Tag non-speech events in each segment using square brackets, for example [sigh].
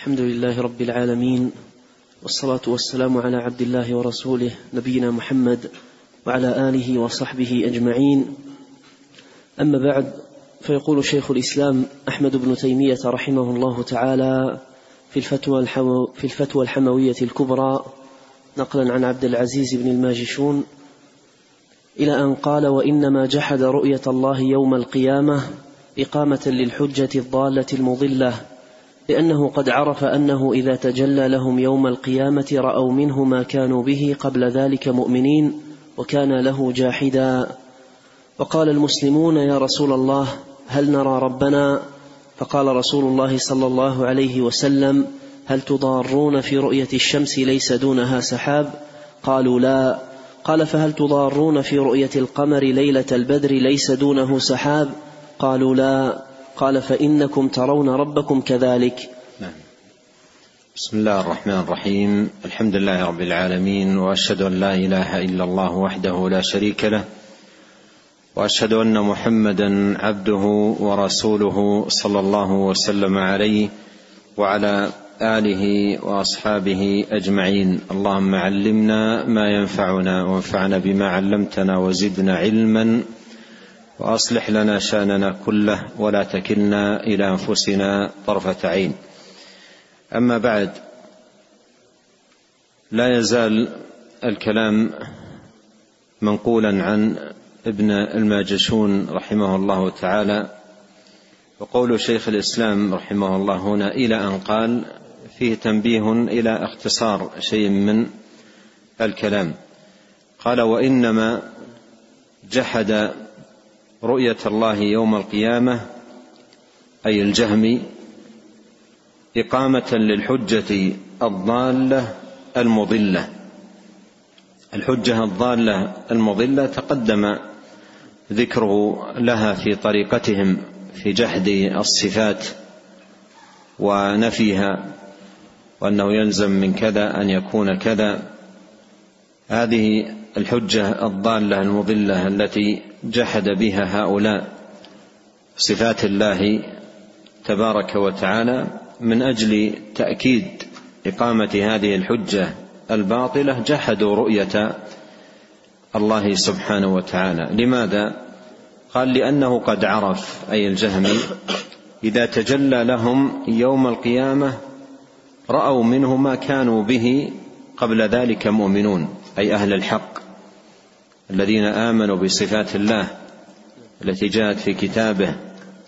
الحمد لله رب العالمين والصلاة والسلام على عبد الله ورسوله نبينا محمد وعلى آله وصحبه أجمعين. أما بعد فيقول شيخ الإسلام أحمد بن تيمية رحمه الله تعالى في الفتوى, الحو في الفتوى الحموية الكبرى نقلا عن عبد العزيز بن الماجشون إلى أن قال وإنما جحد رؤية الله يوم القيامة إقامة للحجة الضالة المضلة لأنه قد عرف أنه إذا تجلى لهم يوم القيامة رأوا منه ما كانوا به قبل ذلك مؤمنين وكان له جاحدا. وقال المسلمون يا رسول الله هل نرى ربنا؟ فقال رسول الله صلى الله عليه وسلم هل تضارون في رؤية الشمس ليس دونها سحاب؟ قالوا لا. قال فهل تضارون في رؤية القمر ليلة البدر ليس دونه سحاب؟ قالوا لا. قال فإنكم ترون ربكم كذلك. نعم. بسم الله الرحمن الرحيم. الحمد لله رب العالمين وأشهد أن لا إله إلا الله وحده لا شريك له وأشهد أن محمدا عبده ورسوله صلى الله وسلم عليه وعلى آله وأصحابه أجمعين. اللهم علمنا ما ينفعنا وانفعنا بما علمتنا وزدنا علما. وأصلح لنا شأننا كله ولا تكلنا إلى أنفسنا طرفة عين. أما بعد لا يزال الكلام منقولا عن ابن الماجشون رحمه الله تعالى وقول شيخ الإسلام رحمه الله هنا إلى أن قال فيه تنبيه إلى اختصار شيء من الكلام قال وإنما جحد رؤية الله يوم القيامة أي الجهم إقامة للحجة الضالة المضلة. الحجة الضالة المضلة تقدم ذكره لها في طريقتهم في جحد الصفات ونفيها وأنه يلزم من كذا أن يكون كذا. هذه الحجة الضالة المضلة التي جحد بها هؤلاء صفات الله تبارك وتعالى من أجل تأكيد إقامة هذه الحجة الباطلة جحدوا رؤية الله سبحانه وتعالى. لماذا؟ قال لأنه قد عرف أي الجهمي إذا تجلى لهم يوم القيامة رأوا منه ما كانوا به قبل ذلك مؤمنون. أي أهل الحق الذين آمنوا بصفات الله التي جاءت في كتابه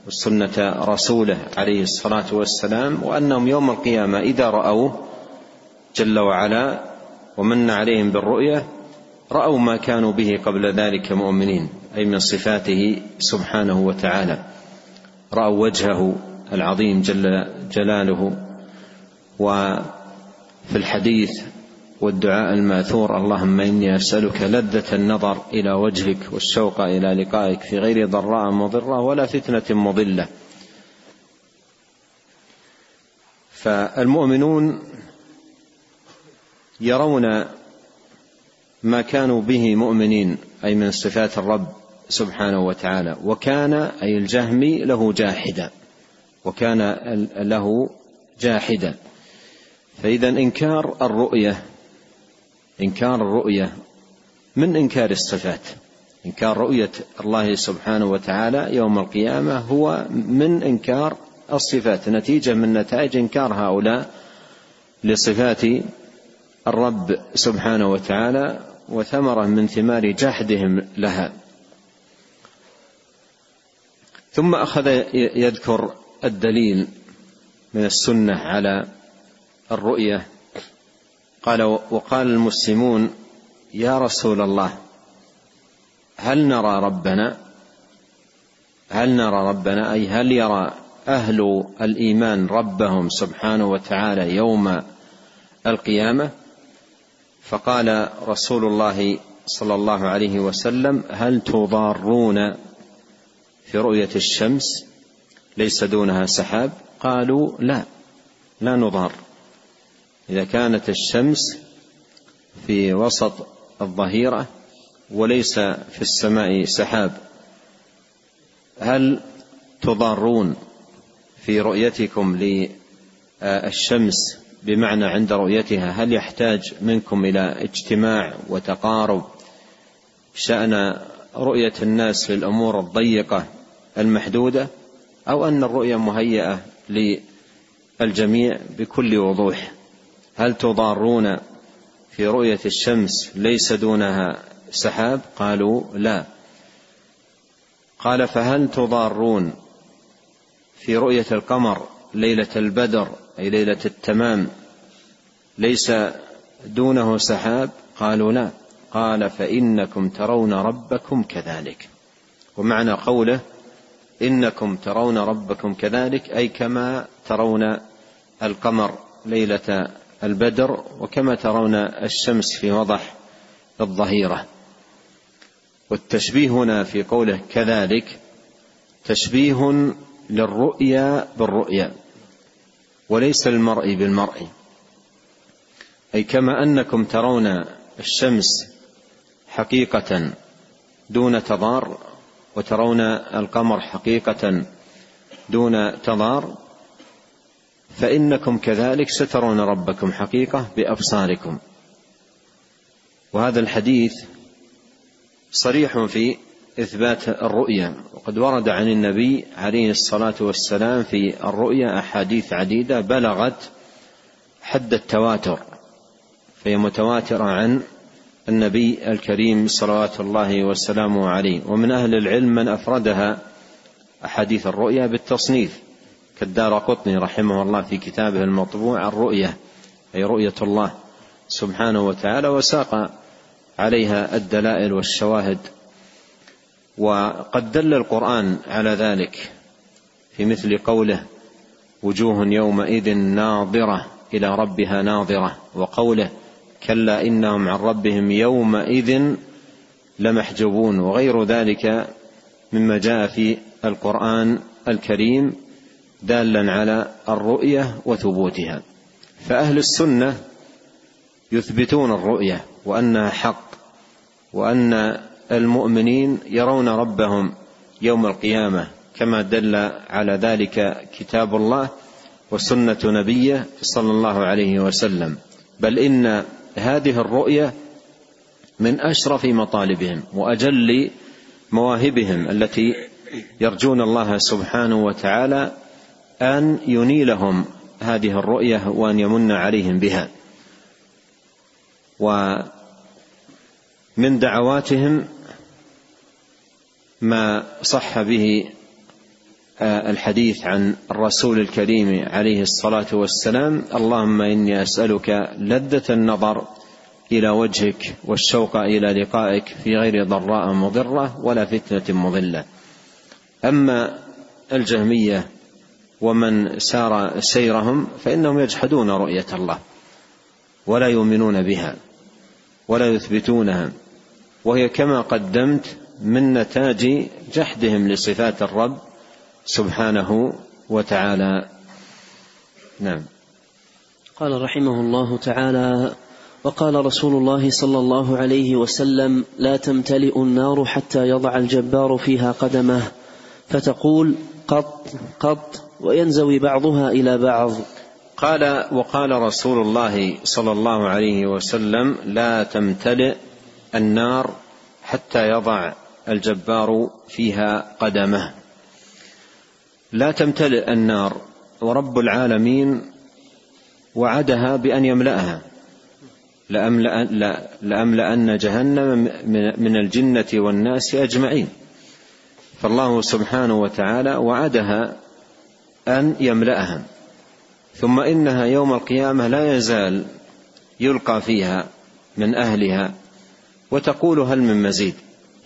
وسنه رسوله عليه الصلاة والسلام وأنهم يوم القيامة إذا رأوه جل وعلا ومن عليهم بالرؤية رأوا ما كانوا به قبل ذلك مؤمنين أي من صفاته سبحانه وتعالى. رأوا وجهه العظيم جل جلاله وفي الحديث والدعاء الماثور اللهم إني أسألك لذة النظر إلى وجهك والشوق إلى لقائك في غير ضراء مضرة ولا فتنة مضلة. فالمؤمنون يرون ما كانوا به مؤمنين أي من صفات الرب سبحانه وتعالى. وكان أي الجهمي له جاحدا. وكان له جاحدا. فإذا إنكار الرؤية إنكار الرؤية من إنكار الصفات. إنكار رؤية الله سبحانه وتعالى يوم القيامة هو من إنكار الصفات نتيجة من نتائج إنكار هؤلاء لصفات الرب سبحانه وتعالى وثمرة من ثمار جحدهم لها. ثم أخذ يذكر الدليل من السنة على الرؤية قال وقال المسلمون يا رسول الله هل نرى ربنا؟ هل نرى ربنا؟ أي هل يرى أهل الإيمان ربهم سبحانه وتعالى يوم القيامة؟ فقال رسول الله صلى الله عليه وسلم هل تضارون في رؤية الشمس؟ ليس دونها سحاب؟ قالوا لا لا نضار. إذا كانت الشمس في وسط الظهيرة وليس في السماء سحاب هل تضارون في رؤيتكم الشمس بمعنى عند رؤيتها؟ هل يحتاج منكم إلى اجتماع وتقارب؟ شأن رؤية الناس في الأمور الضيقة المحدودة أو أن الرؤية مهيئة للجميع بكل وضوح؟ هل تضارون في رؤية الشمس ليس دونها سحاب؟ قالوا لا. قال فهل تضارون في رؤية القمر ليلة البدر أي ليلة التمام ليس دونه سحاب؟ قالوا لا. قال فإنكم ترون ربكم كذلك. ومعنى قوله إنكم ترون ربكم كذلك أي كما ترون القمر ليلة البدر وكما ترون الشمس في وضح الظهيرة. والتشبيه هنا في قوله كذلك تشبيه للرؤيا بالرؤيا وليس المرء بالمرء. أي كما أنكم ترون الشمس حقيقة دون تضار وترون القمر حقيقة دون تضار فإنكم كذلك سترون ربكم حقيقة بأبصاركم. وهذا الحديث صريح في إثبات الرؤيا. وقد ورد عن النبي عليه الصلاة والسلام في الرؤيا أحاديث عديدة بلغت حد التواتر فهي متواترة عن النبي الكريم صلوات الله وسلامه عليه. ومن أهل العلم من أفردها أحاديث الرؤيا بالتصنيف. كالدار قطني رحمه الله في كتابه المطبوع الرؤيا أي رؤية الله سبحانه وتعالى وساق عليها الدلائل والشواهد. وقد دل القرآن على ذلك في مثل قوله وجوه يومئذ ناظرة إلى ربها ناظرة وقوله كلا انهم عن ربهم يومئذ لمحجوبون. وغير ذلك مما جاء في القرآن الكريم دالا على الرؤية وثبوتها. فأهل السنة يثبتون الرؤية وأنها حق وأن المؤمنين يرون ربهم يوم القيامة كما دل على ذلك كتاب الله وسنة نبيه صلى الله عليه وسلم. بل إن هذه الرؤية من أشرف مطالبهم وأجل مواهبهم التي يرجون الله سبحانه وتعالى أن ينيلهم هذه الرؤية وأن يمن عليهم بها. ومن دعواتهم ما صح به آه، الحديث عن الرسول الكريم عليه الصلاة والسلام اللهم إني أسألك لذة النظر إلى وجهك والشوق إلى لقائك في غير ضراء مضرة ولا فتنة مضلة. أما الجهمية ومن سار سيرهم فإنهم يجحدون رؤية الله ولا يؤمنون بها ولا يثبتونها وهي كما قدمت من نتاج جحدهم لصفات الرب سبحانه وتعالى. نعم. قال رحمه الله تعالى وقال رسول الله صلى الله عليه وسلم لا تمتلئ النار حتى يضع الجبار فيها قدمه. فتقول قط قط وينزوي بعضها إلى بعض. قال وقال رسول الله صلى الله عليه وسلم لا تمتلئ النار حتى يضع الجبار فيها قدمه. لا تمتلئ النار ورب العالمين وعدها بأن يملأها. لأملأ لأملأن جهنم من الجنة والناس أجمعين. فالله سبحانه وتعالى وعدها أن يملأها. ثم إنها يوم القيامة لا يزال يلقى فيها من أهلها وتقول هل من مزيد؟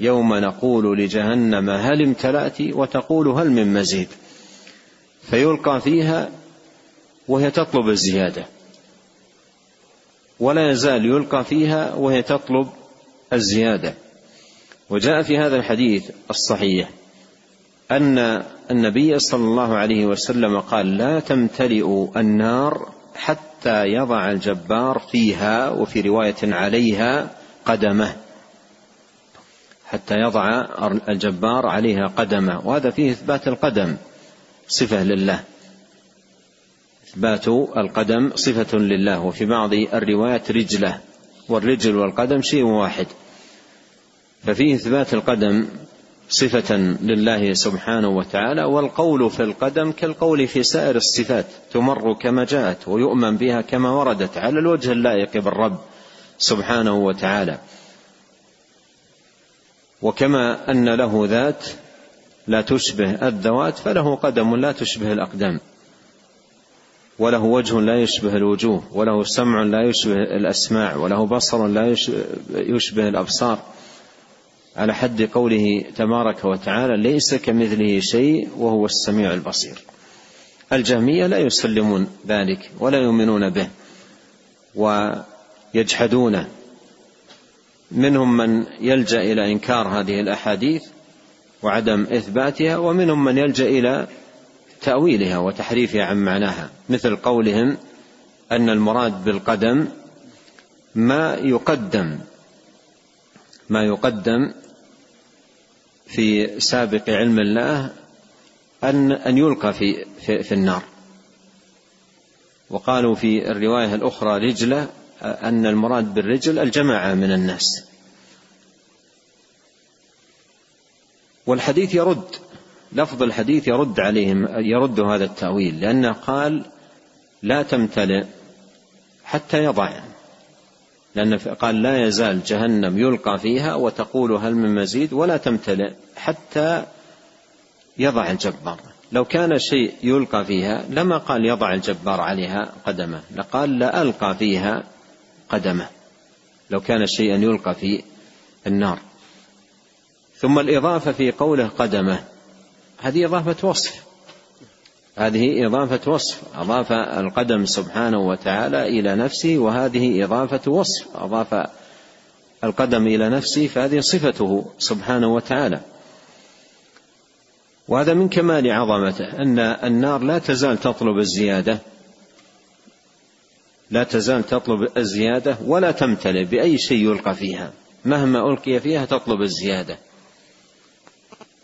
يوم نقول لجهنم هل امتلأت؟ وتقول هل من مزيد؟ فيلقى فيها وهي تطلب الزيادة ولا يزال يلقى فيها وهي تطلب الزيادة. وجاء في هذا الحديث الصحيح أن النبي صلى الله عليه وسلم قال لا تمتلئ النار حتى يضع الجبار فيها وفي رواية عليها قدمه. حتى يضع الجبار عليها قدمه. وهذا فيه إثبات القدم صفة لله. إثبات القدم صفة لله. وفي بعض الروايات رجله والرجل والقدم شيء واحد. ففيه إثبات القدم صفة لله سبحانه وتعالى والقول في القدم كالقول في سائر الصفات تمر كما جاءت ويؤمن بها كما وردت على الوجه اللائق بالرب سبحانه وتعالى. وكما أن له ذات لا تشبه الذوات فله قدم لا تشبه الأقدام. وله وجه لا يشبه الوجوه وله سمع لا يشبه الأسماع وله بصر لا يشبه الأبصار. على حد قوله تبارك وتعالى ليس كمثله شيء وهو السميع البصير. الجهمية لا يسلمون ذلك ولا يؤمنون به ويجحدونه منهم من يلجأ إلى إنكار هذه الأحاديث وعدم إثباتها ومنهم من يلجأ إلى تأويلها وتحريفها عن معناها مثل قولهم أن المراد بالقدم ما يقدم ما يقدم في سابق علم الله أن أن يلقى في في, في النار. وقالوا في الرواية الأخرى رجلة أن المراد بالرجل الجماعة من الناس. والحديث يرد لفظ الحديث يرد عليهم يرد هذا التأويل لأنه قال لا تمتلئ حتى يضع لأن قال لا يزال جهنم يلقى فيها وتقول هل من مزيد ولا تمتلئ حتى يضع الجبار. لو كان شيء يلقى فيها لما قال يضع الجبار عليها قدمه لقال لألقى فيها قدمه. لو كان شيئا يلقى في النار. ثم الإضافة في قوله قدمه هذه إضافة وصف. هذه إضافة وصف أضاف القدم سبحانه وتعالى إلى نفسه وهذه إضافة وصف أضاف القدم إلى نفسه فهذه صفته سبحانه وتعالى. وهذا من كمال عظمته أن النار لا تزال تطلب الزيادة لا تزال تطلب الزيادة ولا تمتلئ بأي شيء يلقى فيها. مهما ألقي فيها تطلب الزيادة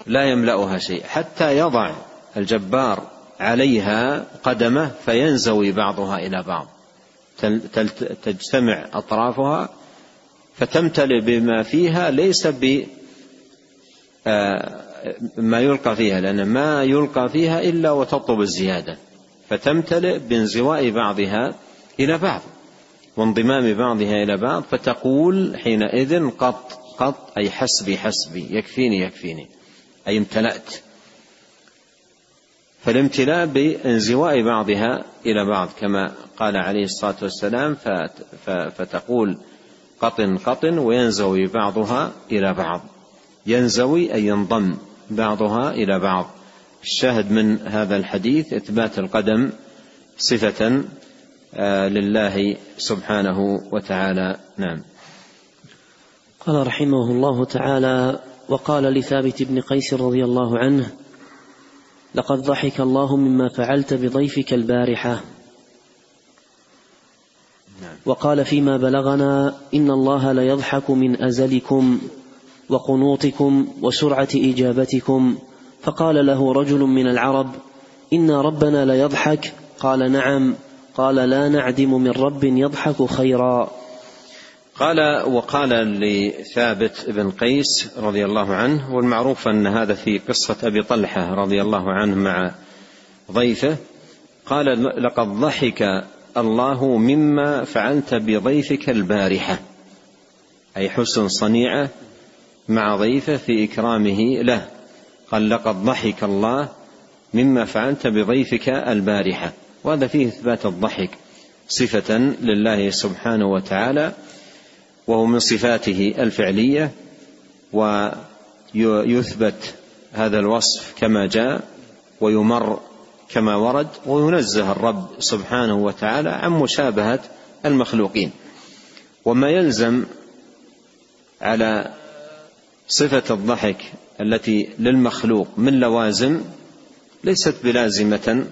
لا يملأها شيء حتى يضع الجبار عليها قدمه فينزوي بعضها إلى بعض. تجتمع أطرافها فتمتلئ بما فيها ليس ب آه، ما يلقى فيها لأن ما يلقى فيها إلا وتطلب الزيادة. فتمتلئ بانزواء بعضها إلى بعض وانضمام بعضها إلى بعض فتقول حينئذ قط قط أي حسبي حسبي يكفيني يكفيني أي امتلأت. فالامتلاء بانزواء بعضها إلى بعض كما قال عليه الصلاة والسلام فتقول قطن قطن وينزوي بعضها إلى بعض. ينزوي أي ينضم بعضها إلى بعض. الشاهد من هذا الحديث إثبات القدم صفة آه، لله سبحانه وتعالى. نعم. قال رحمه الله تعالى وقال لثابت بن قيس رضي الله عنه لقد ضحك الله مما فعلت بضيفك البارحة. نعم. وقال فيما بلغنا إن الله ليضحك من أزلكم وقنوطكم وسرعة إجابتكم. فقال له رجل من العرب إن ربنا ليضحك؟ قال نعم. قال لا نعدم من رب يضحك خيرا. قال وقال لثابت بن قيس رضي الله عنه والمعروف أن هذا في قصة أبي طلحة رضي الله عنه مع ضيفه قال لقد ضحك الله مما فعلت بضيفك البارحة. أي حسن صنيعة مع ضيفه في إكرامه له. قال لقد ضحك الله مما فعلت بضيفك البارحة. وهذا فيه إثبات الضحك صفة لله سبحانه وتعالى. وهو من صفاته الفعلية ويثبت هذا الوصف كما جاء ويمر كما ورد وينزه الرب سبحانه وتعالى عن مشابهة المخلوقين. وما يلزم على صفة الضحك التي للمخلوق من لوازم ليست بلازمة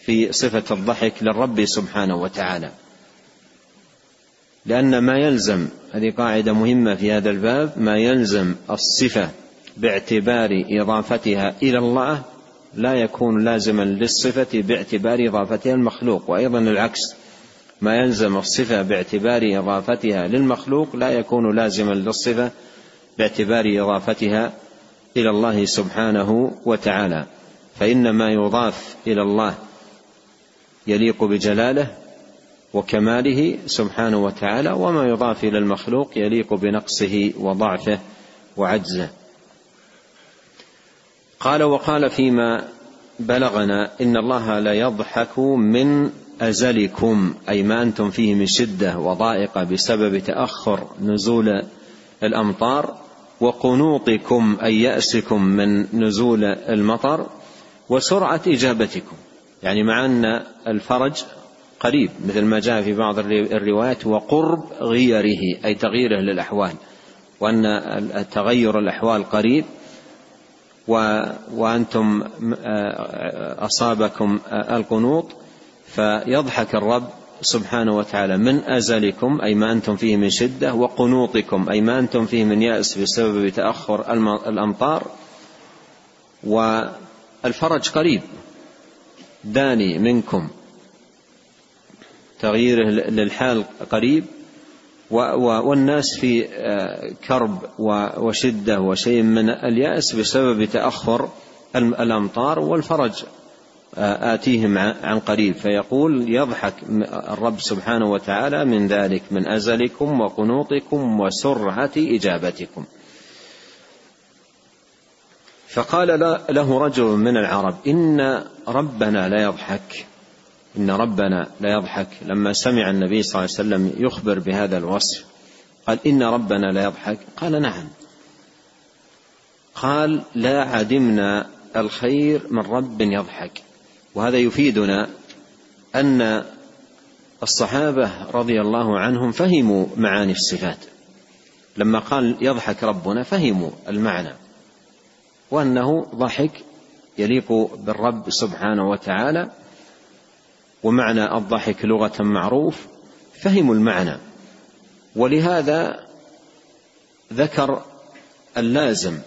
في صفة الضحك للرب سبحانه وتعالى. لأن ما يلزم هذه قاعدة مهمة في هذا الباب ما يلزم الصفة باعتبار إضافتها إلى الله لا يكون لازما للصفة باعتبار إضافتها المخلوق وأيضا العكس. ما يلزم الصفة باعتبار إضافتها للمخلوق لا يكون لازما للصفة باعتبار إضافتها إلى الله سبحانه وتعالى. فإن ما يضاف إلى الله يليق بجلاله وكماله سبحانه وتعالى وما يضاف إلى المخلوق يليق بنقصه وضعفه وعجزه. قال وقال فيما بلغنا إن الله لا يضحك من أزلكم أي ما أنتم فيه من شدة وضائقه بسبب تأخر نزول الأمطار وقنوطكم أي يأسكم من نزول المطر وسرعة إجابتكم. يعني مع أن الفرج قريب مثل ما جاء في بعض الروايات وقرب غيره أي تغييره للأحوال وأن تغير الأحوال قريب وأنتم أصابكم القنوط فيضحك الرب سبحانه وتعالى من أزلكم أي ما أنتم فيه من شدة وقنوطكم أي ما أنتم فيه من يأس بسبب تأخر الأمطار والفرج قريب. داني منكم. تغييره للحال قريب والناس في آه، كرب وشدة وشيء من اليأس بسبب تأخر الأمطار والفرج آه، آتيهم عن قريب. فيقول يضحك الرب سبحانه وتعالى من ذلك من أزلكم وقنوطكم وسرعة إجابتكم. فقال له رجل من العرب إن ربنا لا يضحك. إن ربنا لا يضحك لما سمع النبي صلى الله عليه وسلم يخبر بهذا الوصف. قال إن ربنا لا يضحك. قال نعم. قال لا عدمنا الخير من رب يضحك. وهذا يفيدنا أن الصحابة رضي الله عنهم فهموا معاني الصفات. لما قال يضحك ربنا فهموا المعنى. وأنه ضحك يليق بالرب سبحانه وتعالى ومعنى الضحك لغة معروف فهموا المعنى. ولهذا ذكر اللازم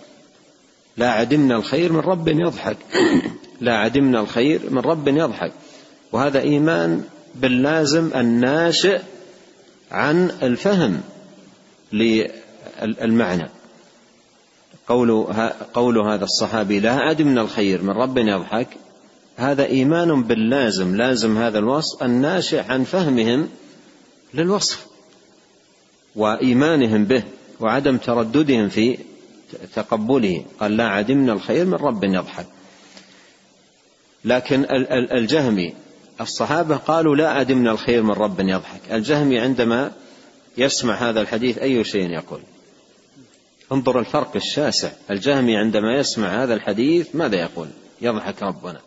لا عدمنا الخير من رب يضحك. [coughs] لا عدمنا الخير من رب يضحك. وهذا إيمان باللازم الناشئ عن الفهم للمعنى. قول قول هذا الصحابي لا عدمنا الخير من رب يضحك. هذا إيمان باللازم لازم هذا الوصف الناشئ عن فهمهم للوصف وإيمانهم به وعدم ترددهم في تقبله. قال لا عدمنا الخير من رب يضحك. لكن الجهمي الصحابة قالوا لا عدمنا الخير من رب يضحك. الجهمي عندما يسمع هذا الحديث أي شيء يقول؟ انظر الفرق الشاسع. الجهمي عندما يسمع هذا الحديث ماذا يقول؟ يضحك ربنا.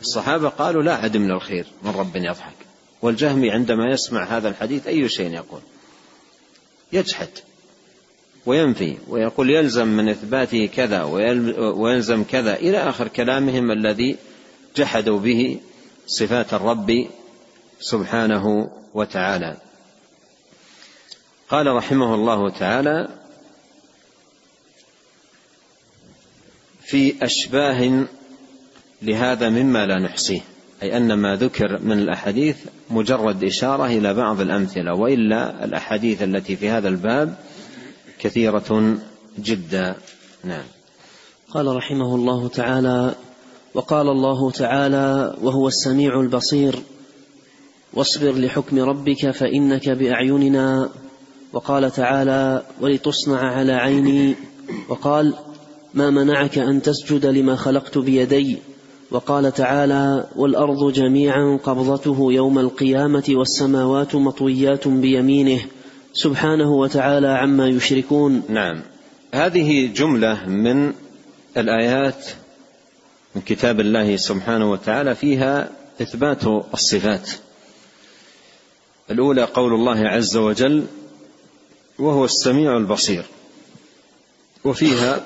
الصحابة قالوا لا عدمنا الخير من رب يضحك. والجهمي عندما يسمع هذا الحديث أي شيء يقول؟ يجحد وينفي ويقول يلزم من إثباته كذا ويلزم كذا إلى آخر كلامهم الذي جحدوا به صفات الرب سبحانه وتعالى. قال رحمه الله تعالى في أشباه لهذا مما لا نحصيه أي أن ما ذكر من الأحاديث مجرد إشارة إلى بعض الأمثلة وإلا الأحاديث التي في هذا الباب كثيرة جدا. نعم. قال رحمه الله تعالى وقال الله تعالى وهو السميع البصير واصبر لحكم ربك فإنك بأعيننا. وقال تعالى ولتصنع على عيني. وقال ما منعك أن تسجد لما خلقت بيدي؟ وقال تعالى والأرض جميعا قبضته يوم القيامة والسماوات مطويات بيمينه. سبحانه وتعالى عما يشركون. نعم. هذه جملة من الآيات من كتاب الله سبحانه وتعالى فيها إثبات الصفات. الأولى قول الله عز وجل وهو السميع البصير. وفيها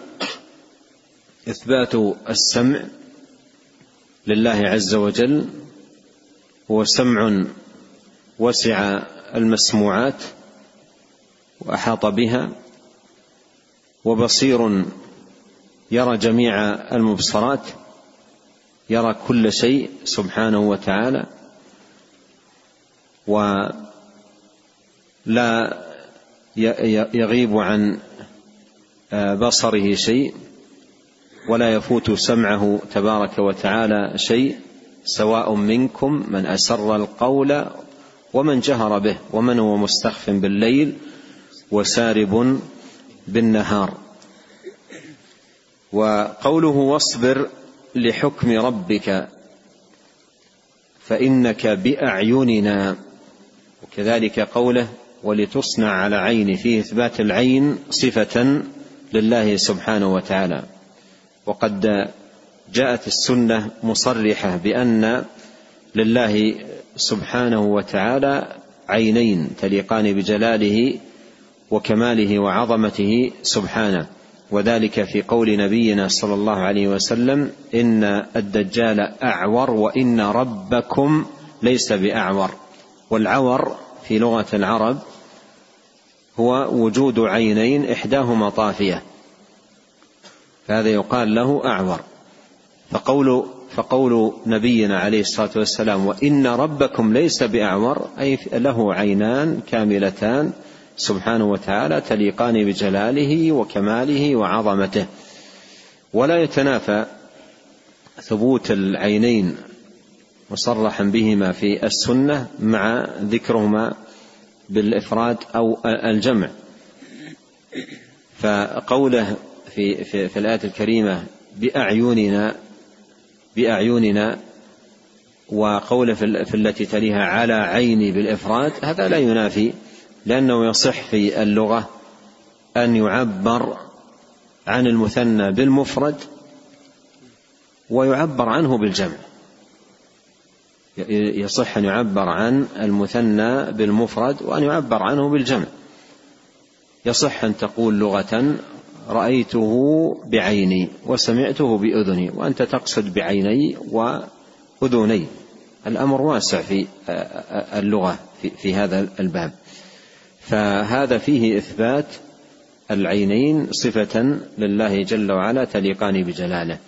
إثبات السمع لله عز وجل هو سمع وسع المسموعات وأحاط بها وبصير يرى جميع المبصرات يرى كل شيء سبحانه وتعالى ولا يغيب عن بصره شيء. ولا يفوت سمعه تبارك وتعالى شيء سواء منكم من أسر القول ومن جهر به ومن هو مستخف بالليل وسارب بالنهار. وقوله واصبر لحكم ربك فإنك بأعيننا. وكذلك قوله ولتصنع على عيني فيه إثبات العين صفة لله سبحانه وتعالى. وقد جاءت السنة مصرحة بأن لله سبحانه وتعالى عينين تليقان بجلاله وكماله وعظمته سبحانه وذلك في قول نبينا صلى الله عليه وسلم إن الدجال أعور وإن ربكم ليس بأعور. والعور في لغة العرب هو وجود عينين إحداهما طافية. فهذا يقال له أعور. فقول فقول نبينا عليه الصلاة والسلام وإن ربكم ليس بأعور أي له عينان كاملتان سبحانه وتعالى تليقان بجلاله وكماله وعظمته. ولا يتنافى ثبوت العينين مصرحا بهما في السنة مع ذكرهما بالإفراد أو الجمع. فقوله في في, في الآية الكريمة بأعيننا بأعيننا وقوله في التي تليها على عيني بالإفراد هذا لا ينافي لأنه يصح في اللغة أن يعبر عن المثنى بالمفرد ويعبر عنه بالجمع. يصح أن يعبر عن المثنى بالمفرد وأن يعبر عنه بالجمع. يصح أن تقول لغة رأيته بعيني وسمعته بأذني وأنت تقصد بعيني وأذني. الأمر واسع في اللغة في هذا الباب. فهذا فيه إثبات العينين صفة لله جل وعلا تليقان بجلاله.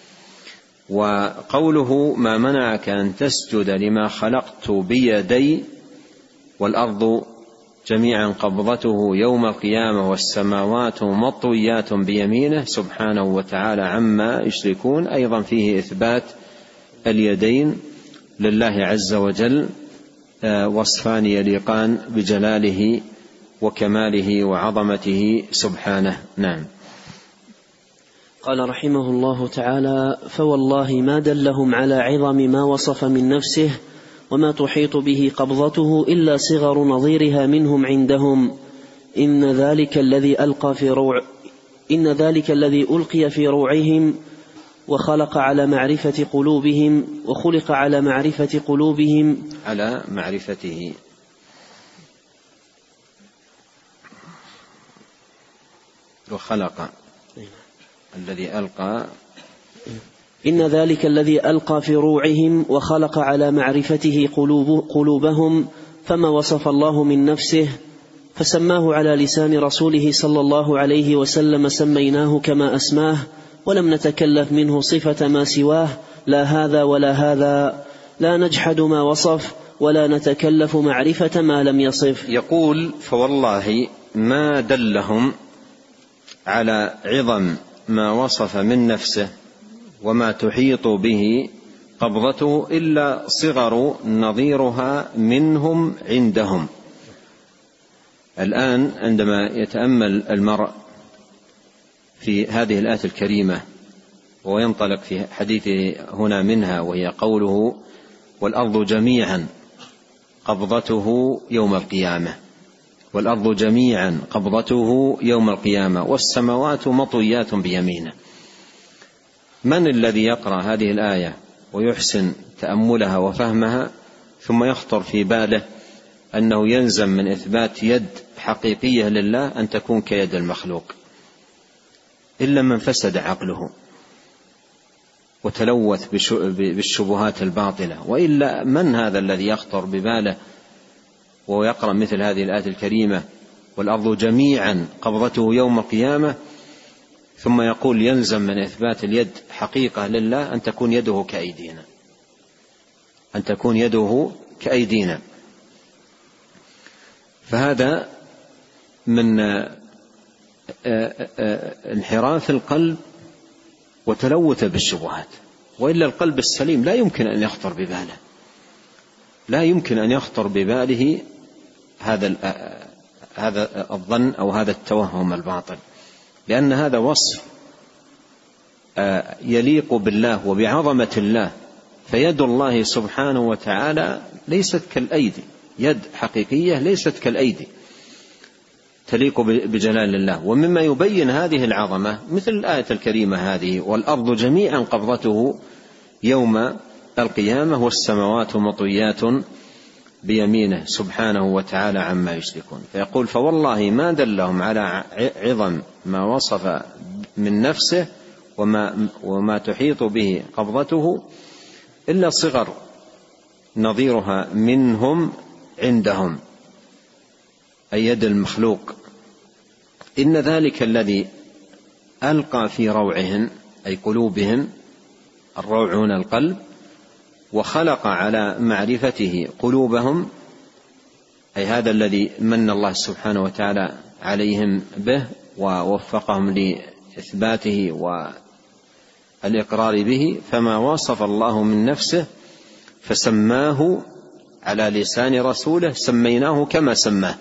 وقوله ما منعك أن تسجد لما خلقت بيدي والأرض جميعا قبضته يوم القيامة والسماوات مطويات بيمينه. سبحانه وتعالى عما يشركون. أيضا فيه إثبات اليدين لله عز وجل آه، وصفان يليقان بجلاله وكماله وعظمته. سبحانه. نعم. قال رحمه الله تعالى فوالله ما دلهم على عظم ما وصف من نفسه وما تحيط به قبضته إلا صغر نظيرها منهم عندهم. إن ذلك الذي ألقى في روع إن ذلك الذي ألقي في روعهم وخلق على معرفة قلوبهم وخلق على معرفة قلوبهم. على معرفته. وخلق. الذي ألقى إن ذلك الذي ألقى في روعهم وخلق على معرفته قلوب قلوبهم فما وصف الله من نفسه فسماه على لسان رسوله صلى الله عليه وسلم سميناه كما أسماه ولم نتكلف منه صفة ما سواه لا هذا ولا هذا لا نجحد ما وصف ولا نتكلف معرفة ما لم يصف. يقول فوالله ما دلهم على عظم ما وصف من نفسه. وما تحيط به قبضته إلا صغر نظيرها منهم عندهم. الآن عندما يتأمل المرء في هذه الآية الكريمة وينطلق في حديثه هنا منها وهي قوله والأرض جميعا قبضته يوم القيامة. والأرض جميعا قبضته يوم القيامة. والسماوات مطويات بيمينه. من الذي يقرأ هذه الآية ويحسن تأملها وفهمها ثم يخطر في باله أنه يلزم من إثبات يد حقيقية لله أن تكون كيد المخلوق؟ إلا من فسد عقله وتلوث بالشبهات الباطلة. وإلا من هذا الذي يخطر بباله وهو يقرأ مثل هذه الآية الكريمة؟ والأرض جميعا قبضته يوم القيامة ثم يقول يلزم من إثبات اليد حقيقة لله أن تكون يده كأيدينا. أن تكون يده كأيدينا. فهذا من آه، آه، آه، انحراف القلب وتلوثه بالشبهات. وإلا القلب السليم لا يمكن أن يخطر بباله. لا يمكن أن يخطر بباله هذا هذا الظن أو هذا التوهم الباطل. لأن هذا وصف يليق بالله وبعظمة الله. فيد الله سبحانه وتعالى ليست كالأيدي يد حقيقية ليست كالأيدي تليق بجلال الله. ومما يبين هذه العظمة مثل الآية الكريمة هذه والأرض جميعا قبضته يوم القيامة والسماوات مطويات بيمينه سبحانه وتعالى عما يشركون. فيقول فوالله ما دلهم على عظم ما وصف من نفسه وما وما تحيط به قبضته إلا صغر نظيرها منهم عندهم أي يد المخلوق. إن ذلك الذي ألقى في روعهم أي قلوبهم الروع هنا القلب وخلق على معرفته قلوبهم أي هذا الذي من الله سبحانه وتعالى عليهم به ووفقهم لإثباته والإقرار به فما وصف الله من نفسه فسماه على لسان رسوله سميناه كما سماه.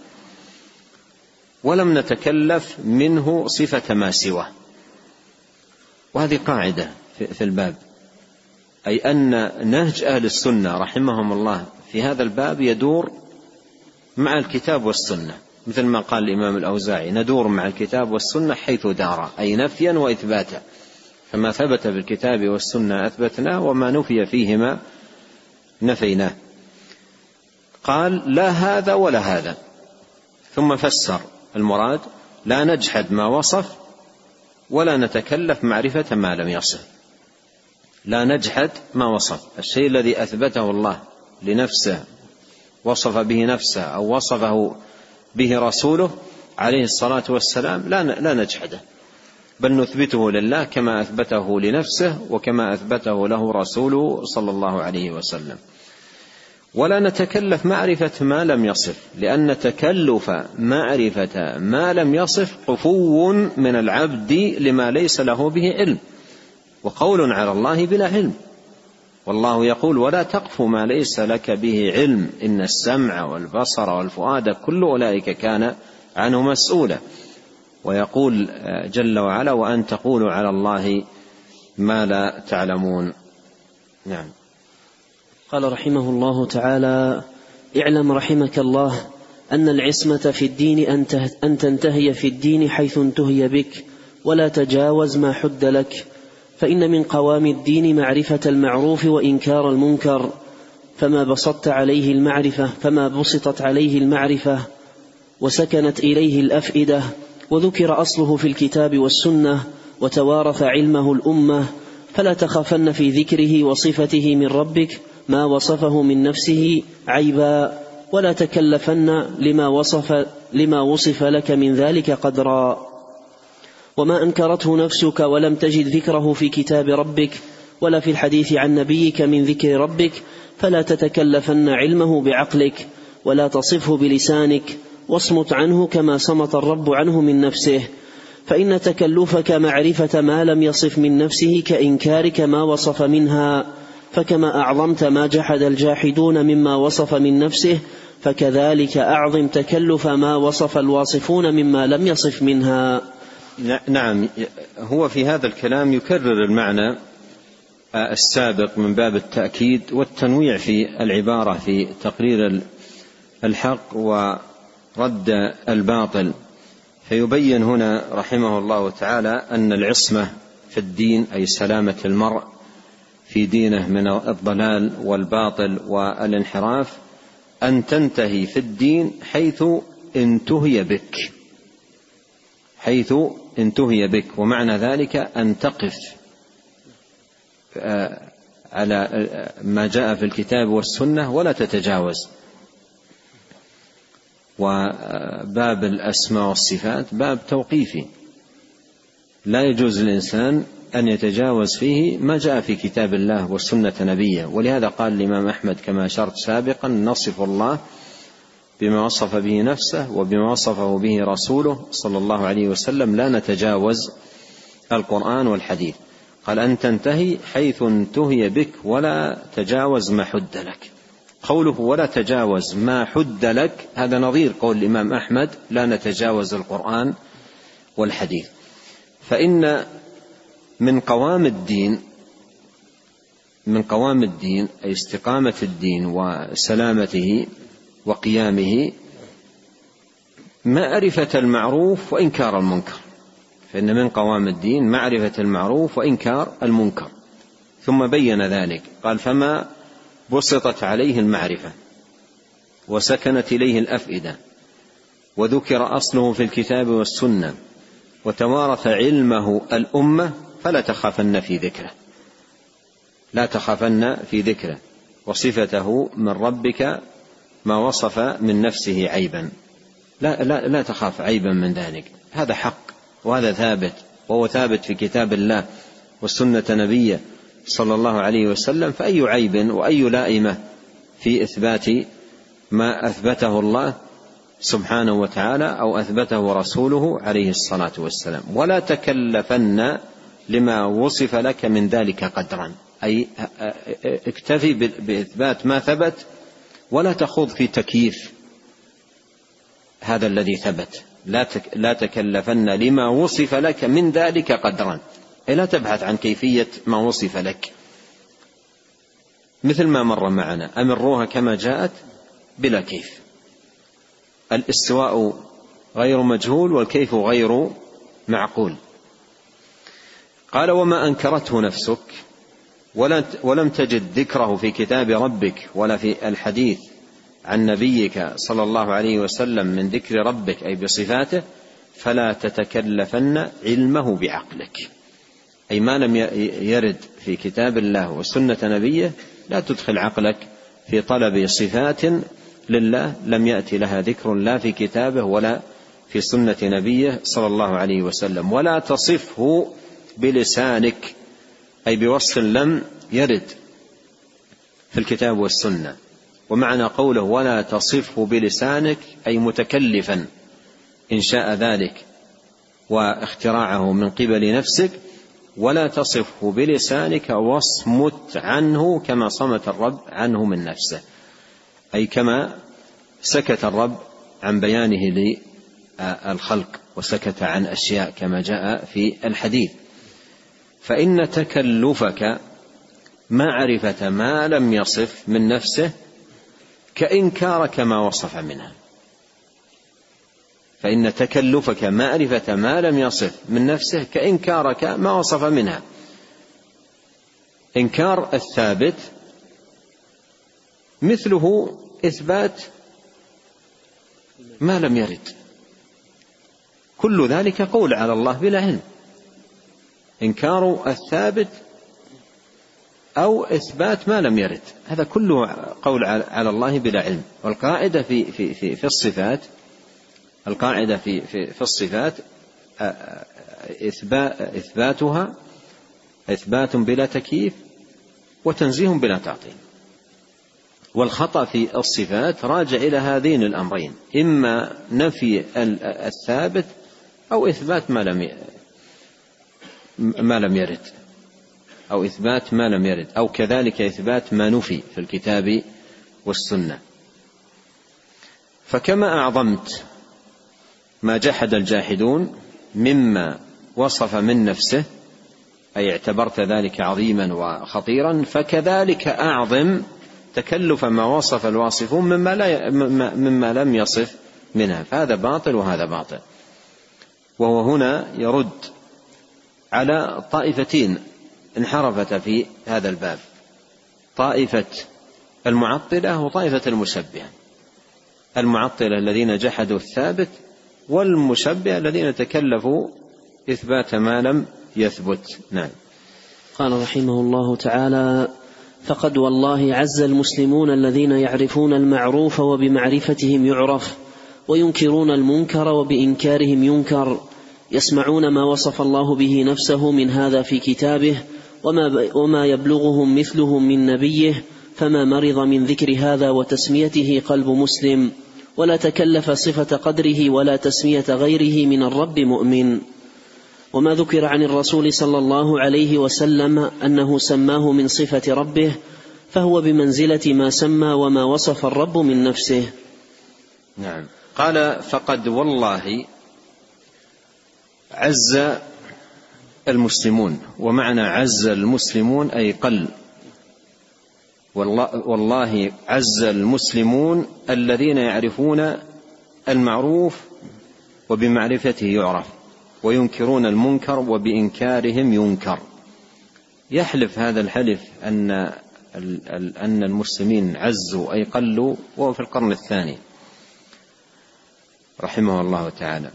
ولم نتكلف منه صفة ما سواه. وهذه قاعدة في الباب. أي أن نهج أهل السنة رحمهم الله في هذا الباب يدور مع الكتاب والسنة. مثل ما قال الإمام الأوزاعي ندور مع الكتاب والسنة حيث دار أي نفيا وإثباتا. فما ثبت في الكتاب والسنة أثبتناه وما نفي فيهما نفيناه. قال لا هذا ولا هذا. ثم فسر المراد لا نجحد ما وصف ولا نتكلف معرفة ما لم يصف. لا نجحد ما وصف. الشيء الذي أثبته الله لنفسه وصف به نفسه أو وصفه به رسوله عليه الصلاة والسلام لا لا نجحده. بل نثبته لله كما أثبته لنفسه وكما أثبته له رسوله صلى الله عليه وسلم. ولا نتكلف معرفة ما لم يصف لأن تكلف معرفة ما لم يصف قفو من العبد لما ليس له به علم. وقول على الله بلا علم. والله يقول ولا تقف ما ليس لك به علم. إن السمع والبصر والفؤاد كل أولئك كان عنه مسؤولا. ويقول جل وعلا وأن تقولوا على الله ما لا تعلمون. نعم. قال رحمه الله تعالى اعلم رحمك الله أن العصمة في الدين أن تنتهي في الدين حيث انتهي بك ولا تجاوز ما حد لك. فإن من قوام الدين معرفة المعروف وإنكار المنكر فما بسطت عليه المعرفة فما بسطت عليه المعرفة وسكنت إليه الأفئدة وذكر أصله في الكتاب والسنة وتوارث علمه الأمة فلا تخافن في ذكره وصفته من ربك ما وصفه من نفسه عيبا ولا تكلفن لما وصف لما وصف لك من ذلك قدرا. وما أنكرته نفسك ولم تجد ذكره في كتاب ربك ولا في الحديث عن نبيك من ذكر ربك فلا تتكلفن علمه بعقلك ولا تصفه بلسانك واصمت عنه كما صمت الرب عنه من نفسه. فإن تكلفك معرفة ما لم يصف من نفسه كإنكارك ما وصف منها فكما أعظمت ما جحد الجاحدون مما وصف من نفسه فكذلك أعظم تكلف ما وصف الواصفون مما لم يصف منها. نعم هو في هذا الكلام يكرر المعنى السابق من باب التأكيد والتنويع في العبارة في تقرير الحق ورد الباطل. فيبين هنا رحمه الله تعالى أن العصمة في الدين أي سلامة المرء في دينه من الضلال والباطل والانحراف أن تنتهي في الدين حيث انتهي بك حيث انتهي بك ومعنى ذلك أن تقف آه، على آه، ما جاء في الكتاب والسنة ولا تتجاوز. وباب الأسماء والصفات باب توقيفي. لا يجوز للإنسان أن يتجاوز فيه ما جاء في كتاب الله والسنة نبيه. ولهذا قال الإمام أحمد كما أشرت سابقا نصف الله بما وصف به نفسه وبما وصفه به رسوله صلى الله عليه وسلم لا نتجاوز القرآن والحديث. قال أن تنتهي حيث انتهي بك ولا تجاوز ما حد لك. قوله ولا تجاوز ما حد لك هذا نظير قول الإمام أحمد لا نتجاوز القرآن والحديث. فإن من قوام الدين من قوام الدين أي استقامة الدين وسلامته وقيامه معرفة المعروف وإنكار المنكر. فإن من قوام الدين معرفة المعروف وإنكار المنكر. ثم بين ذلك. قال فما بسطت عليه المعرفة وسكنت إليه الأفئدة وذكر أصله في الكتاب والسنة وتوارث علمه الأمة فلا تخافن في ذكره. لا تخافن في ذكره. وصفته من ربك ما وصف من نفسه عيبا. لا لا لا تخاف عيبا من ذلك. هذا حق وهذا ثابت وهو ثابت في كتاب الله والسنة نبيه صلى الله عليه وسلم. فأي عيب وأي لائمة في إثبات ما أثبته الله سبحانه وتعالى أو أثبته رسوله عليه الصلاة والسلام. ولا تكلفن لما وصف لك من ذلك قدرا. أي اكتفي بإثبات ما ثبت ولا تخوض في تكييف هذا الذي ثبت. لا لا تكلفن لما وصف لك من ذلك قدرا. أي لا تبحث عن كيفية ما وصف لك. مثل ما مر معنا أمروها كما جاءت بلا كيف. الإستواء غير مجهول والكيف غير معقول. قال وما أنكرته نفسك ولم تجد ذكره في كتاب ربك ولا في الحديث عن نبيك صلى الله عليه وسلم من ذكر ربك أي بصفاته فلا تتكلفن علمه بعقلك. أي ما لم يرد في كتاب الله وسنة نبيه لا تدخل عقلك في طلب صفات لله لم يأتي لها ذكر لا في كتابه ولا في سنة نبيه صلى الله عليه وسلم. ولا تصفه بلسانك. أي بوصف لم يرد في الكتاب والسنة. ومعنى قوله ولا تصفه بلسانك أي متكلفا إن شاء ذلك واختراعه من قبل نفسك ولا تصفه بلسانك واصمت عنه كما صمت الرب عنه من نفسه. أي كما سكت الرب عن بيانه للخلق وسكت عن أشياء كما جاء في الحديث. فإن تكلفك معرفة ما لم يصف من نفسه كإنكارك ما وصف منها. فإن تكلفك معرفة ما لم يصف من نفسه كإنكارك ما وصف منها. إنكار الثابت مثله إثبات ما لم يرد. كل ذلك قول على الله بلا علم. إنكار الثابت أو إثبات ما لم يرد. هذا كله قول على الله بلا علم. والقاعدة في في في, في الصفات القاعدة في في, في الصفات إثبات إثباتها إثبات بلا تكييف وتنزيه بلا تعطيل. والخطأ في الصفات راجع إلى هذين الأمرين. إما نفي الثابت أو إثبات ما لم ما لم يرد. أو إثبات ما لم يرد. أو كذلك إثبات ما نفي في الكتاب والسنة. فكما أعظمت ما جحد الجاحدون مما وصف من نفسه أي اعتبرت ذلك عظيما وخطيرا فكذلك أعظم تكلف ما وصف الواصفون مما, لا مما لم يصف منها. فهذا باطل وهذا باطل. وهو هنا يرد على طائفتين انحرفتا في هذا الباب. طائفة المعطلة وطائفة المشبهة. المعطلة الذين جحدوا الثابت والمشبهة الذين تكلفوا إثبات ما لم يثبت. نعم. قال رحمه الله تعالى فقد والله عز المسلمون الذين يعرفون المعروف وبمعرفتهم يعرف وينكرون المنكر وبإنكارهم ينكر يسمعون ما وصف الله به نفسه من هذا في كتابه وما, وما يبلغهم مثلهم من نبيه فما مرض من ذكر هذا وتسميته قلب مسلم. ولا تكلف صفة قدره ولا تسمية غيره من الرب مؤمن. وما ذكر عن الرسول صلى الله عليه وسلم أنه سماه من صفة ربه فهو بمنزلة ما سمى وما وصف الرب من نفسه. نعم. قال فقد والله عز المسلمون ومعنى عز المسلمون أي قل. والله, والله عز المسلمون الذين يعرفون المعروف وبمعرفته يعرف وينكرون المنكر وبإنكارهم ينكر. يحلف هذا الحلف أن أن المسلمين عزوا أي قلوا وهو في القرن الثاني. رحمه الله تعالى.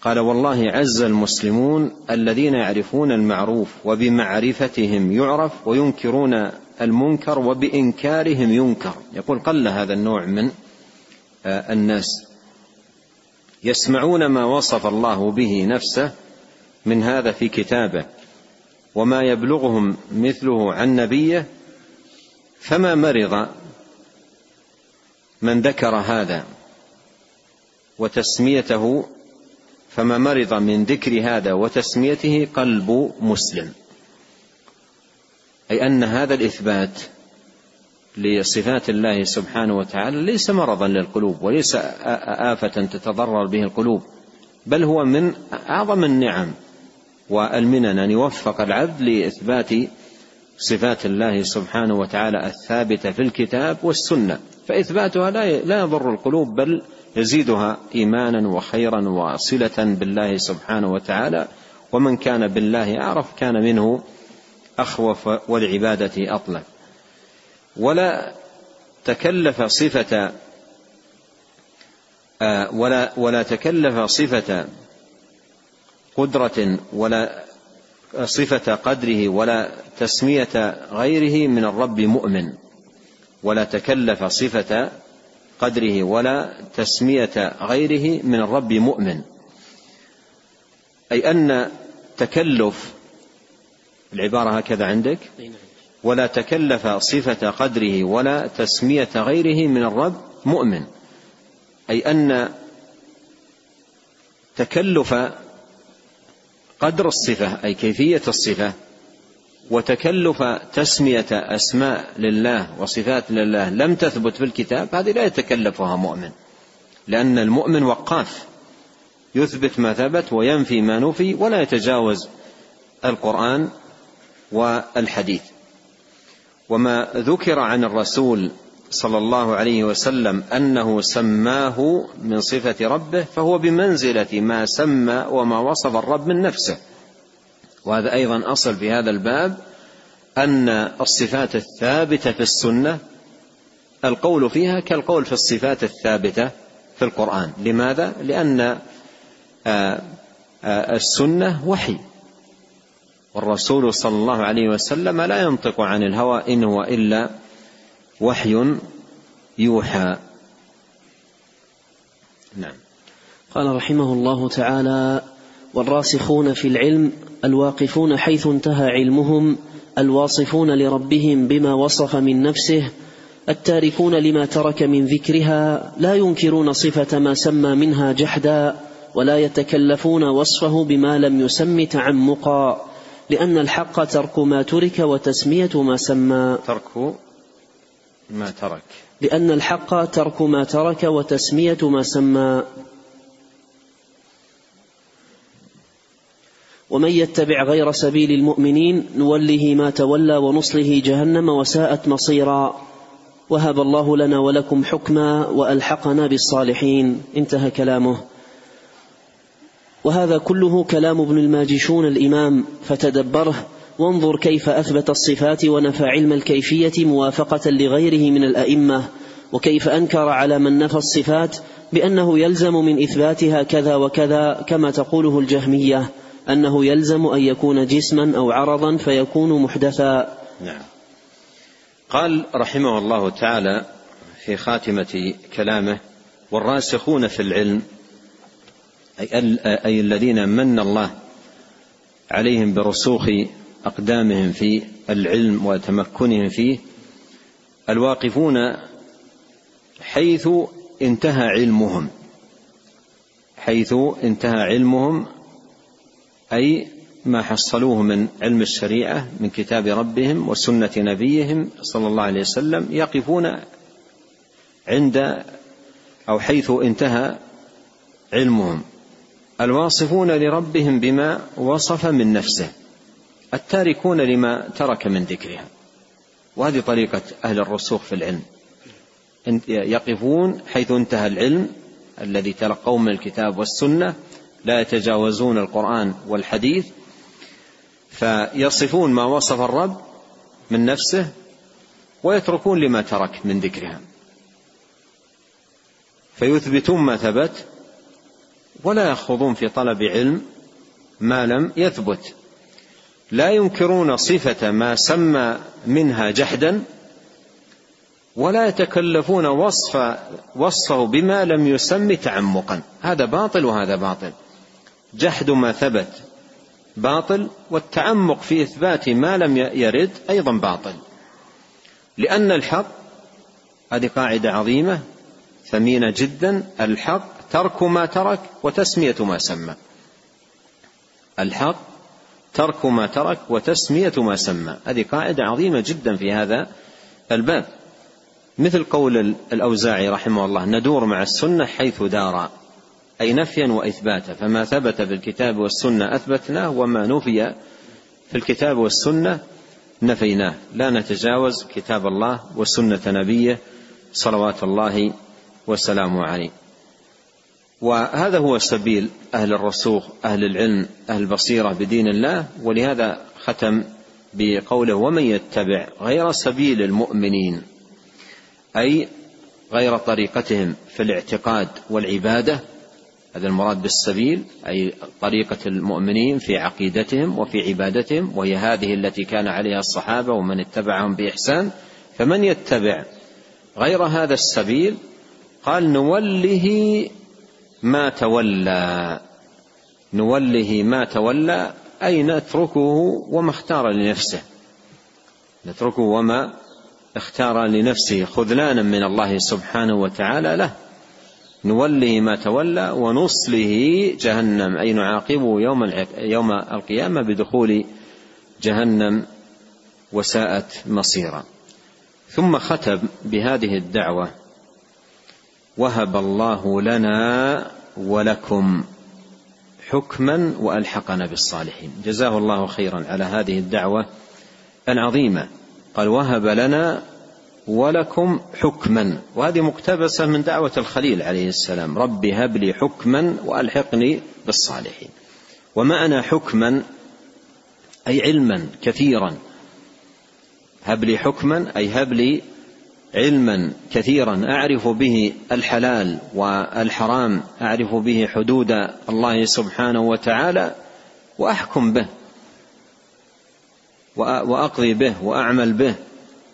قال والله عز المسلمون الذين يعرفون المعروف وبمعرفتهم يعرف وينكرون المنكر وبإنكارهم ينكر. يقول قل هذا النوع من آه، الناس. يسمعون ما وصف الله به نفسه من هذا في كتابه وما يبلغهم مثله عن نبيه فما مرض من ذكر هذا وتسميته فما مرض من ذكر هذا وتسميته قلب مسلم. أي أن هذا الإثبات لصفات الله سبحانه وتعالى ليس مرضا للقلوب وليس آفة تتضرر به القلوب بل هو من أعظم النعم والمنن أن يوفق العبد لإثبات صفات الله سبحانه وتعالى الثابتة في الكتاب والسنة. فإثباتها لا يضر القلوب بل يزيدها إيمانا وخيرا وصلة بالله سبحانه وتعالى. ومن كان بالله أعرف كان منه أخوف والعبادة أطلب. ولا تكلف صفة آه، ولا ولا تكلف صفة قدرة ولا صفة قدره ولا تسمية غيره من الرب مؤمن. ولا تكلف صفة قدره ولا تسمية غيره من الرب مؤمن. أي أن تكلف العبارة هكذا عندك ولا تكلف صفة قدره ولا تسمية غيره من الرب مؤمن. أي أن تكلف قدر الصفة أي كيفية الصفة وتكلف تسمية أسماء لله وصفات لله لم تثبت في الكتاب هذه لا يتكلفها مؤمن لأن المؤمن وقاف يثبت ما ثبت وينفي ما نفي ولا يتجاوز القرآن والحديث. وما ذكر عن الرسول صلى الله عليه وسلم أنه سماه من صفة ربه فهو بمنزلة ما سمى وما وصف الرب من نفسه. وهذا أيضا أصل في هذا الباب أن الصفات الثابتة في السنة القول فيها كالقول في الصفات الثابتة في القرآن. لماذا؟ لأن آه، آه، السنة وحي. والرسول صلى الله عليه وسلم لا ينطق عن الهوى إن هو إلا وحي يوحى. نعم. قال رحمه الله تعالى والراسخون في العلم الواقفون حيث انتهى علمهم الواصفون لربهم بما وصف من نفسه التاركون لما ترك من ذكرها لا ينكرون صفة ما سمى منها جحدا ولا يتكلفون وصفه بما لم يسم تعمقا لأن الحق ترك ما ترك وتسمية ما سمى. ترك ما ترك. لأن الحق ترك ما ترك وتسمية ما سمى. ومن يتبع غير سبيل المؤمنين نوله ما تولى ونصله جهنم وساءت مصيرا. وهب الله لنا ولكم حكما وألحقنا بالصالحين. انتهى كلامه. وهذا كله كلام ابن الماجشون الإمام. فتدبره وانظر كيف أثبت الصفات ونفى علم الكيفية موافقة لغيره من الأئمة. وكيف أنكر على من نفى الصفات بأنه يلزم من إثباتها كذا وكذا كما تقوله الجهمية. أنه يلزم أن يكون جسما أو عرضا فيكون محدثا. نعم. قال رحمه الله تعالى في خاتمة كلامه والراسخون في العلم أي الذين من الله عليهم برسوخ أقدامهم في العلم وتمكنهم فيه الواقفون حيث انتهى علمهم حيث انتهى علمهم أي ما حصلوه من علم الشريعة من كتاب ربهم وسنة نبيهم صلى الله عليه وسلم يقفون عند أو حيث انتهى علمهم الواصفون لربهم بما وصف من نفسه التاركون لما ترك من ذكرها وهذه طريقة أهل الرسوخ في العلم يقفون حيث انتهى العلم الذي تلقوه من الكتاب والسنة لا يتجاوزون القرآن والحديث فيصفون ما وصف الرب من نفسه ويتركون لما ترك من ذكرها. فيثبتون ما ثبت ولا يخوضون في طلب علم ما لم يثبت. لا ينكرون صفة ما سمى منها جحدا ولا يتكلفون وصف وصفه بما لم يسم تعمقا. هذا باطل وهذا باطل. جحد ما ثبت باطل والتعمق في إثبات ما لم يرد أيضا باطل. لأن الحق هذه قاعدة عظيمة ثمينة جدا الحق ترك ما ترك وتسمية ما سمى. الحق ترك ما ترك وتسمية ما سمى. هذه قاعدة عظيمة جدا في هذا الباب. مثل قول الأوزاعي رحمه الله ندور مع السنة حيث دار أي نفيا وإثباتا فما ثبت في الكتاب والسنة أثبتناه وما نفي في الكتاب والسنة نفيناه. لا نتجاوز كتاب الله وسنة نبيه صلوات الله وسلامه عليه. وهذا هو سبيل أهل الرسوخ أهل العلم أهل البصيرة بدين الله. ولهذا ختم بقوله ومن يتبع غير سبيل المؤمنين أي غير طريقتهم في الاعتقاد والعبادة هذا المراد بالسبيل أي طريقة المؤمنين في عقيدتهم وفي عبادتهم وهي هذه التي كان عليها الصحابة ومن اتبعهم بإحسان. فمن يتبع غير هذا السبيل؟ قال نوله ما تولى. نوله ما تولى أي نتركه وما اختار لنفسه. نتركه وما اختار لنفسه خذلانا من الله سبحانه وتعالى له. نوله ما تولى ونصله جهنم أي نعاقبه يوم يوم القيامة بدخول جهنم وساءت مصيرا. ثم ختم بهذه الدعوة وهب الله لنا ولكم حكما وألحقنا بالصالحين. جزاه الله خيرا على هذه الدعوة العظيمة. قال وهب لنا ولكم حكما. وهذه مقتبسة من دعوة الخليل عليه السلام. رب هب لي حكما وألحقني بالصالحين. ومعنى حكما أي علما كثيرا. هب لي حكما أي هب لي علما كثيرا. أعرف به الحلال والحرام. أعرف به حدود الله سبحانه وتعالى وأحكم به. وأقضي به وأعمل به.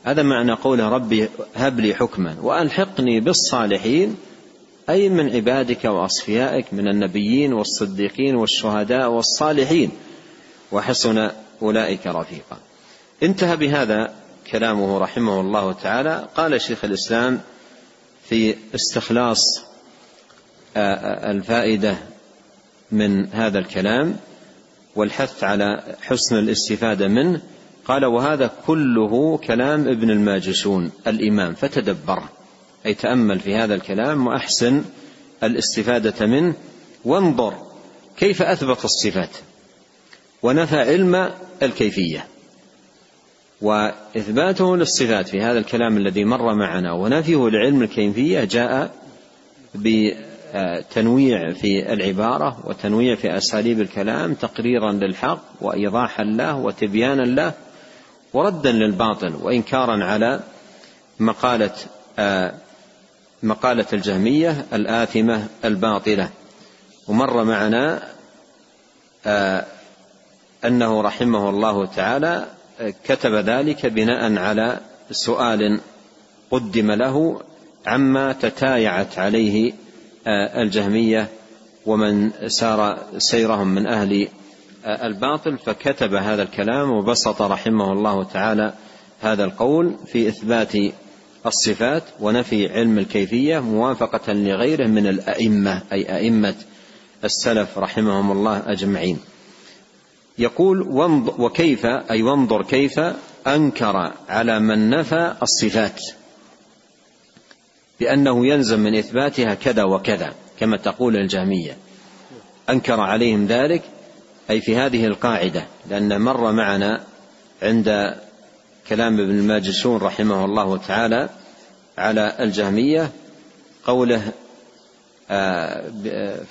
هذا معنى قوله ربي هب لي حكما وألحقني بالصالحين أي من عبادك وأصفيائك من النبيين والصديقين والشهداء والصالحين. وحسن أولئك رفيقا. انتهى بهذا كلامه رحمه الله تعالى. قال شيخ الإسلام في استخلاص الفائدة من هذا الكلام والحث على حسن الاستفادة منه قال وهذا كله كلام ابن الماجشون الإمام فتدبره أي تأمل في هذا الكلام وأحسن الاستفادة منه. وانظر كيف أثبت الصفات ونفى علم الكيفية وإثباته للصفات في هذا الكلام الذي مر معنا. ونفيه لعلم الكيفية جاء بتنويع في العبارة وتنويع في أساليب الكلام تقريرا للحق وإيضاحا له وتبيانا له. وردا للباطل وإنكارا على مقالة آه، مقالة الجهمية الآثمة الباطلة. ومر معنا آه، أنه رحمه الله تعالى آه، كتب ذلك بناء على سؤال قدم له عما تتايعت عليه الجهمية ومن سار سيرهم من أهل الباطل فكتب هذا الكلام وبسط رحمه الله تعالى هذا القول في إثبات الصفات ونفي علم الكيفية موافقة لغيره من الأئمة أي أئمة السلف رحمهم الله أجمعين. يقول وكيف؟ أي وانظر كيف أنكر على من نفى الصفات. بأنه يلزم من إثباتها كذا وكذا كما تقول الجهمية. أنكر عليهم ذلك أي في هذه القاعدة لأن مر معنا عند كلام ابن الماجشون رحمه الله تعالى على الجهمية قوله آه،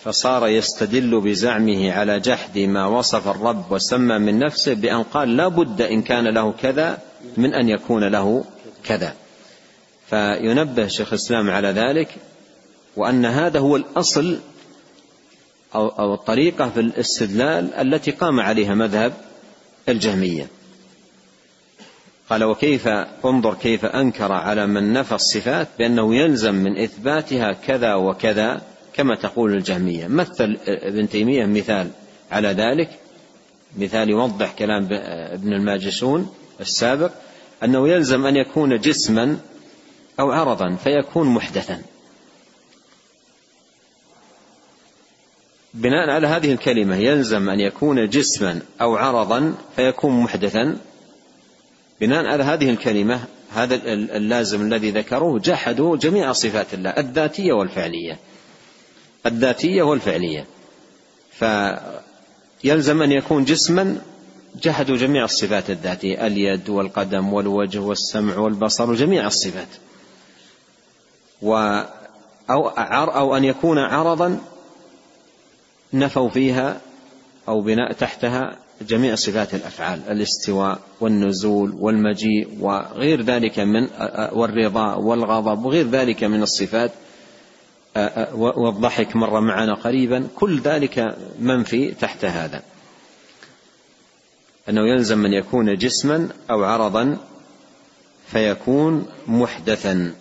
فصار يستدل بزعمه على جحد ما وصف الرب وسمى من نفسه بأن قال لا بد إن كان له كذا من أن يكون له كذا. فينبه شيخ الإسلام على ذلك وأن هذا هو الأصل أو, أو الطريقة في الاستدلال التي قام عليها مذهب الجهمية. قال وكيف انظر كيف أنكر على من نفى الصفات بأنه يلزم من إثباتها كذا وكذا كما تقول الجهمية. مثل ابن تيمية مثال على ذلك. مثال يوضح كلام ابن الماجشون السابق أنه يلزم أن يكون جسما أو عرضا فيكون محدثا. بناء على هذه الكلمة يلزم أن يكون جسما أو عرضا فيكون محدثا. بناء على هذه الكلمة هذا اللازم الذي ذكروه جحدوا جميع صفات الله الذاتية والفعلية. الذاتية والفعلية. فيلزم أن يكون جسما جحدوا جميع الصفات الذاتية اليد والقدم والوجه والسمع والبصر وجميع الصفات. و أو, أو أن يكون عرضا نفوا فيها أو بناء تحتها جميع صفات الأفعال الاستواء والنزول والمجيء وغير ذلك من والرضا والغضب وغير ذلك من الصفات والضحك مر معنا قريبا كل ذلك منفي تحت هذا. أنه يلزم أن يكون جسما أو عرضا فيكون محدثا.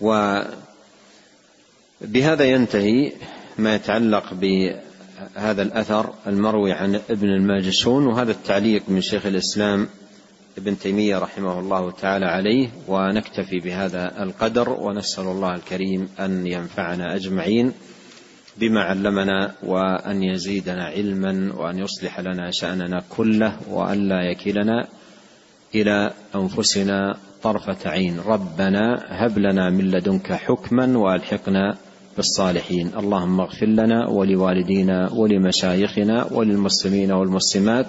وبهذا ينتهي ما يتعلق هذا الأثر المروي عن ابن الماجشون وهذا التعليق من شيخ الإسلام ابن تيمية رحمه الله تعالى عليه ونكتفي بهذا القدر ونسأل الله الكريم أن ينفعنا أجمعين بما علمنا وأن يزيدنا علما وأن يصلح لنا شأننا كله وأن لا يكلنا إلى أنفسنا طرفة عين. ربنا هب لنا من لدنك حكما وألحقنا بالصالحين اللهم اغفر لنا ولوالدينا ولمشايخنا وللمسلمين والمسلمات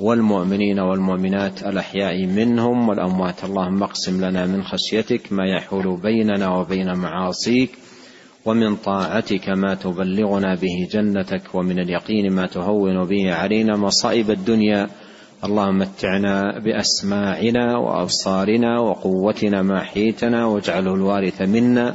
والمؤمنين والمؤمنات الأحياء منهم والأموات. اللهم اقسم لنا من خشيتك ما يحول بيننا وبين معاصيك ومن طاعتك ما تبلغنا به جنتك ومن اليقين ما تهون به علينا مصائب الدنيا. اللهم متعنا بأسماعنا وأبصارنا وقوتنا ما حيتنا واجعله الوارث منا.